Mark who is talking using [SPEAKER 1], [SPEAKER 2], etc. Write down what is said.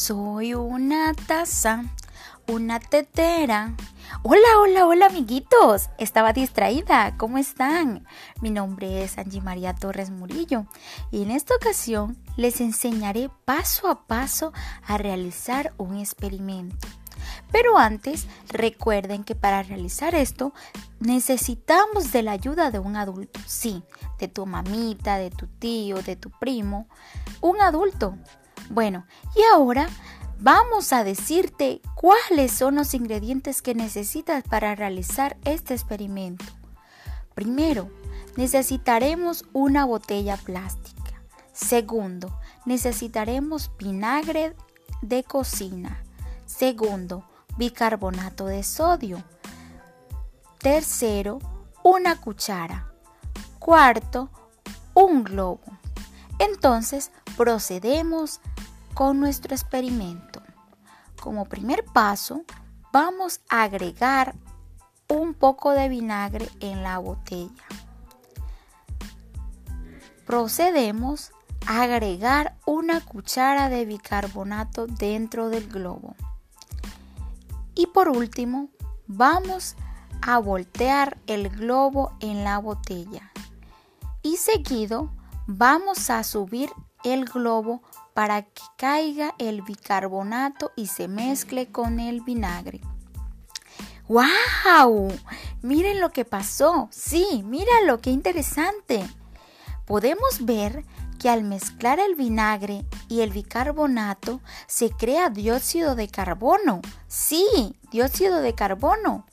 [SPEAKER 1] Soy una taza, una tetera. Hola, hola, hola amiguitos. Estaba distraída. ¿Cómo están? Mi nombre es Angie María Torres Murillo y en esta ocasión les enseñaré paso a paso a realizar un experimento. Pero antes, recuerden que para realizar esto necesitamos de la ayuda de un adulto. Sí, de tu mamita, de tu tío, de tu primo. Un adulto bueno, y ahora vamos a decirte cuáles son los ingredientes que necesitas para realizar este experimento. Primero, necesitaremos una botella plástica. Segundo, necesitaremos vinagre de cocina. Segundo, bicarbonato de sodio. Tercero, una cuchara. Cuarto, un globo. Entonces procedemos con nuestro experimento. Como primer paso, vamos a agregar un poco de vinagre en la botella. Procedemos a agregar una cuchara de bicarbonato dentro del globo. Y por último, vamos a voltear el globo en la botella. Y seguido, vamos a subir el globo para que caiga el bicarbonato y se mezcle con el vinagre. ¡Wow! Miren lo que pasó. Sí, lo qué interesante. Podemos ver que al mezclar el vinagre y el bicarbonato se crea dióxido de carbono. Sí, dióxido de carbono.